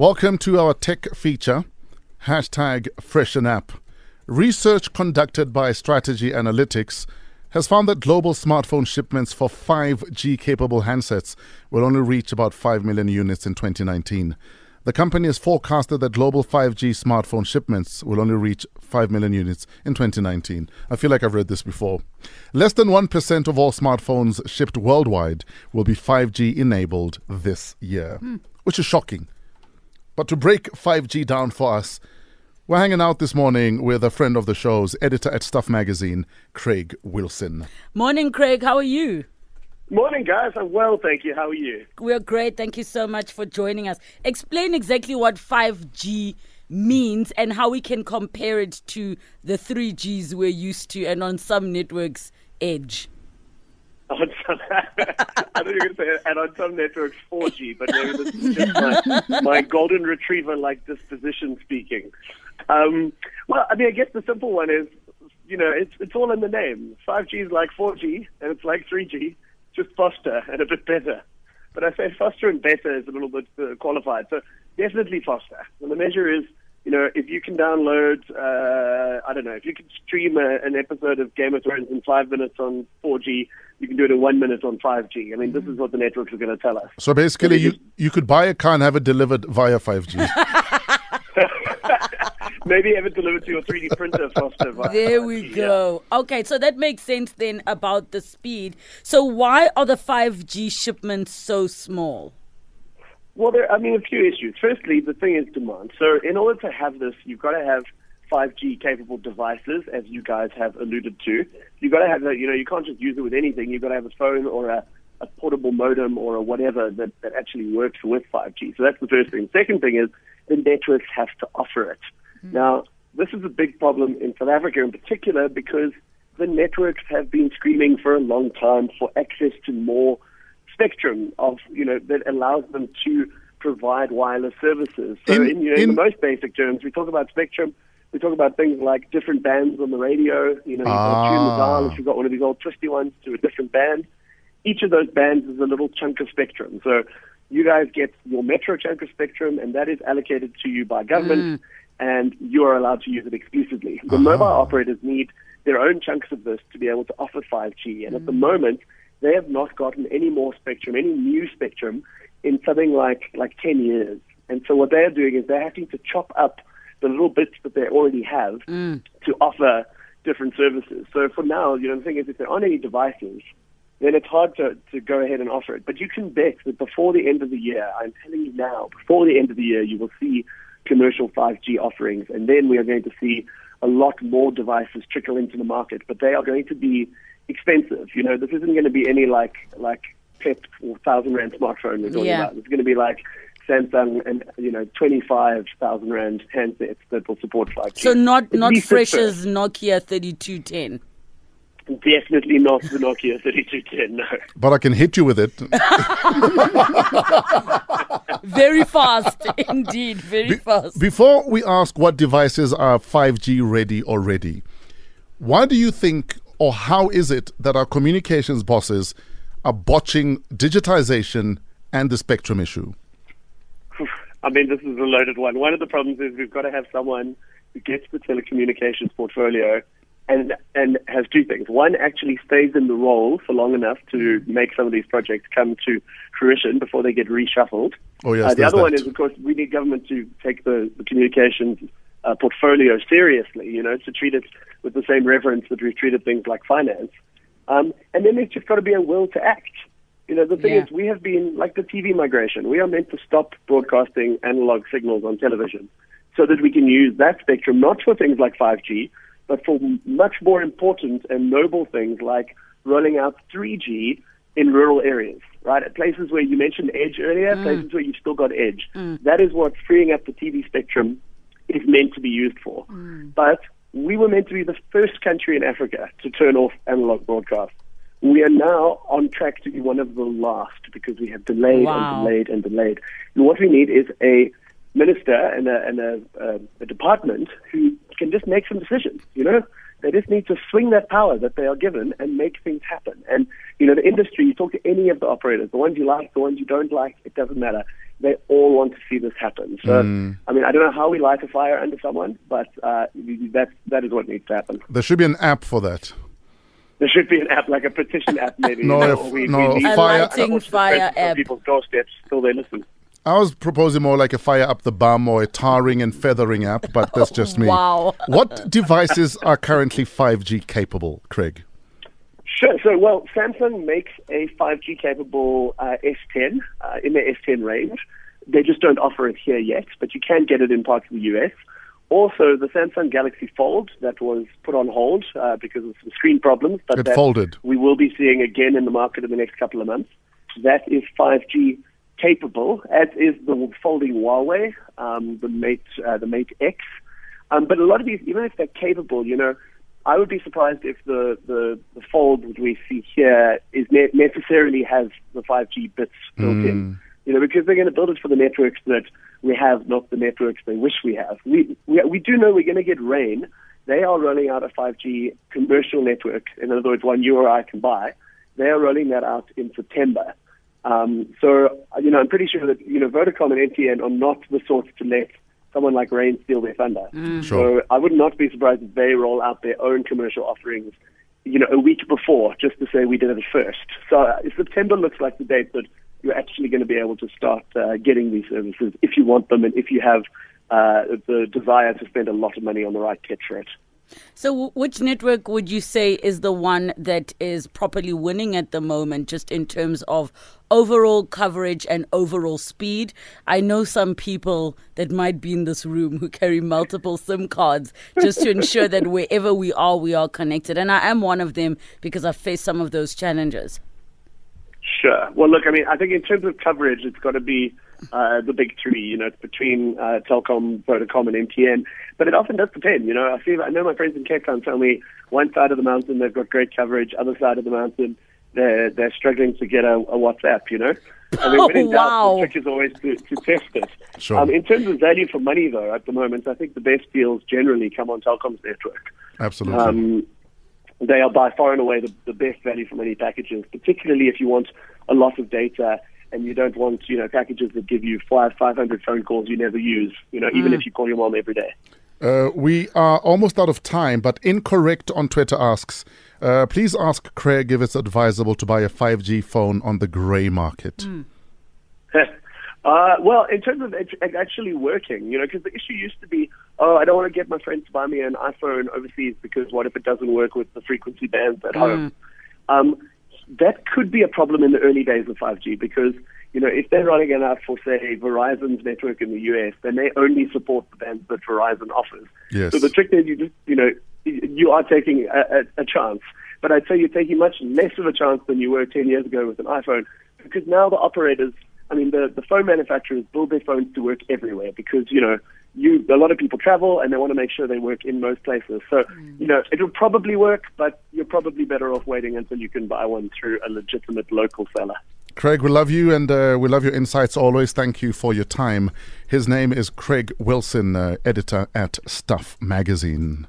Welcome to our tech feature, hashtag FreshnApp. Research conducted by Strategy Analytics has found that global smartphone shipments for 5G capable handsets will only reach about 5 million units in 2019. The company has forecasted that global 5G smartphone shipments will only reach 5 million units in 2019. I feel like I've read this before. Less than 1% of all smartphones shipped worldwide will be 5G enabled this year, mm. which is shocking. But to break 5G down for us, we're hanging out this morning with a friend of the show's editor at Stuff Magazine, Craig Wilson. Morning, Craig. How are you? Morning, guys. I'm well, thank you. How are you? We're great. Thank you so much for joining us. Explain exactly what 5G means and how we can compare it to the 3Gs we're used to and on some networks, Edge. On some, I don't even say, and on some networks 4G, but maybe this is just my, my golden retriever like disposition speaking. Um, well, I mean, I guess the simple one is, you know, it's it's all in the name. 5G is like 4G, and it's like 3G, just faster and a bit better. But I say faster and better is a little bit uh, qualified. So definitely faster. And the measure is, you know, if you can download, uh, I don't know, if you can stream a, an episode of Game of Thrones in five minutes on 4G, you can do it in one minute on 5G. I mean, this is what the networks are going to tell us. So basically, you, you could buy a car and have it delivered via 5G. Maybe have it delivered to your 3D printer faster. There we go. Yeah. Okay, so that makes sense then about the speed. So why are the 5G shipments so small? Well, there, I mean, a few issues. Firstly, the thing is demand. So in order to have this, you've got to have 5G capable devices, as you guys have alluded to. You've got to have, a, you know, you can't just use it with anything. You've got to have a phone or a, a portable modem or a whatever that, that actually works with 5G. So that's the first thing. Second thing is the networks have to offer it. Mm-hmm. Now, this is a big problem in South Africa in particular because the networks have been screaming for a long time for access to more spectrum of, you know, that allows them to provide wireless services. So in, in, you know, in, in the most basic terms, we talk about spectrum, we talk about things like different bands on the radio. You know, you ah. tune the dial if you've got one of these old twisty ones to a different band. Each of those bands is a little chunk of spectrum. So you guys get your metro chunk of spectrum, and that is allocated to you by government. Mm and you are allowed to use it exclusively. The uh-huh. mobile operators need their own chunks of this to be able to offer 5G, and mm. at the mm. moment, they have not gotten any more spectrum, any new spectrum, in something like like 10 years. And so what they are doing is they're having to chop up the little bits that they already have mm. to offer different services. So for now, you know, the thing is, if there aren't any devices, then it's hard to, to go ahead and offer it. But you can bet that before the end of the year, I'm telling you now, before the end of the year, you will see commercial 5G offerings. And then we are going to see a lot more devices trickle into the market, but they are going to be expensive. You know, this isn't going to be any like like PEP or thousand rand smartphone we're talking yeah. about. It's going to be like Samsung and you know twenty five thousand rand handsets that will support 5G. So not not fresh as Nokia thirty two ten. Definitely not the Nokia 3210, no. But I can hit you with it. very fast, indeed, very Be- fast. Before we ask what devices are 5G ready already, why do you think, or how is it that our communications bosses are botching digitization and the spectrum issue? I mean, this is a loaded one. One of the problems is we've got to have someone who gets the telecommunications portfolio and and has two things. One actually stays in the role for long enough to make some of these projects come to fruition before they get reshuffled. Oh yes, uh, the other that. one is, of course, we need government to take the, the communications uh, portfolio seriously. You know, to treat it with the same reverence that we've treated things like finance. Um, and then there's just got to be a will to act. You know, the thing yeah. is, we have been like the TV migration. We are meant to stop broadcasting analog signals on television so that we can use that spectrum not for things like 5G but for much more important and noble things like rolling out 3G in rural areas, right? At places where you mentioned edge earlier, mm. places where you've still got edge. Mm. That is what freeing up the TV spectrum is meant to be used for. Mm. But we were meant to be the first country in Africa to turn off analog broadcast. We are now on track to be one of the last because we have delayed wow. and delayed and delayed. And what we need is a minister and a, and a, a, a department who can just make some decisions. You know, They just need to swing that power that they are given and make things happen. And, you know, the industry, you talk to any of the operators, the ones you like, the ones you don't like, it doesn't matter. They all want to see this happen. So, Mm. I mean, I don't know how we light a fire under someone, but uh, that, that is what needs to happen. There should be an app for that. There should be an app, like a petition app, maybe. No, you know, if- we, no, we need A fire- to lighting fire app. people's doorsteps till they listen. I was proposing more like a fire up the bum or a tarring and feathering app, but that's just me. Wow. What devices are currently 5G capable, Craig? Sure. So, well, Samsung makes a 5G capable uh, S10 uh, in the S10 range. They just don't offer it here yet, but you can get it in parts of the US. Also, the Samsung Galaxy Fold that was put on hold uh, because of some screen problems, but It folded. we will be seeing again in the market in the next couple of months. That is 5G capable, as is the folding Huawei, um, the Mate, uh, the Mate X. Um, but a lot of these, even if they're capable, you know, I would be surprised if the, the, the fold that we see here is ne- necessarily has the 5G bits built in. You know, because they're going to build it for the networks that we have, not the networks they wish we have. We, we, we do know we're going to get rain. They are rolling out a 5G commercial network. In other words, one you or I can buy. They are rolling that out in September. Um, so, you know, I'm pretty sure that, you know, Vodacom and MTN are not the sorts to let someone like Rain steal their thunder. Sure. So I would not be surprised if they roll out their own commercial offerings, you know, a week before, just to say we did it first. So uh, September looks like the date that you're actually going to be able to start uh, getting these services if you want them and if you have uh, the desire to spend a lot of money on the right kit for it. So, w- which network would you say is the one that is properly winning at the moment, just in terms of overall coverage and overall speed? I know some people that might be in this room who carry multiple SIM cards just to ensure that wherever we are, we are connected. And I am one of them because I've faced some of those challenges. Sure. Well, look, I mean, I think in terms of coverage, it's got to be uh, the big three. You know, it's between uh, Telkom, Vodacom, and MTN. But it often does depend. You know, I see. I know my friends in Cape Town tell me one side of the mountain they've got great coverage, other side of the mountain they're they're struggling to get a, a WhatsApp. You know. I mean, when in doubt, Wow. the trick is always to, to test it. Sure. Um, in terms of value for money, though, at the moment, I think the best deals generally come on Telkom's network. Absolutely. Um, they are by far and away the, the best value for money packages, particularly if you want a lot of data and you don't want, you know, packages that give you five, 500 phone calls you never use, you know, even if you call your mom every day. Uh, we are almost out of time, but Incorrect on Twitter asks, uh, please ask Craig if it's advisable to buy a 5G phone on the grey market. Uh, well, in terms of act- actually working, you know, because the issue used to be, oh, I don't want to get my friends to buy me an iPhone overseas because what if it doesn't work with the frequency bands at home? Um, that could be a problem in the early days of 5G because, you know, if they're running it out for, say, Verizon's network in the US, then they only support the bands that Verizon offers. Yes. So the trick there, you just, you know, you are taking a, a, a chance. But I'd say you're taking much less of a chance than you were 10 years ago with an iPhone because now the operators, I mean, the, the phone manufacturers build their phones to work everywhere because, you know, you, a lot of people travel and they want to make sure they work in most places. So, you know, it'll probably work, but you're probably better off waiting until you can buy one through a legitimate local seller. Craig, we love you and uh, we love your insights always. Thank you for your time. His name is Craig Wilson, uh, editor at Stuff Magazine.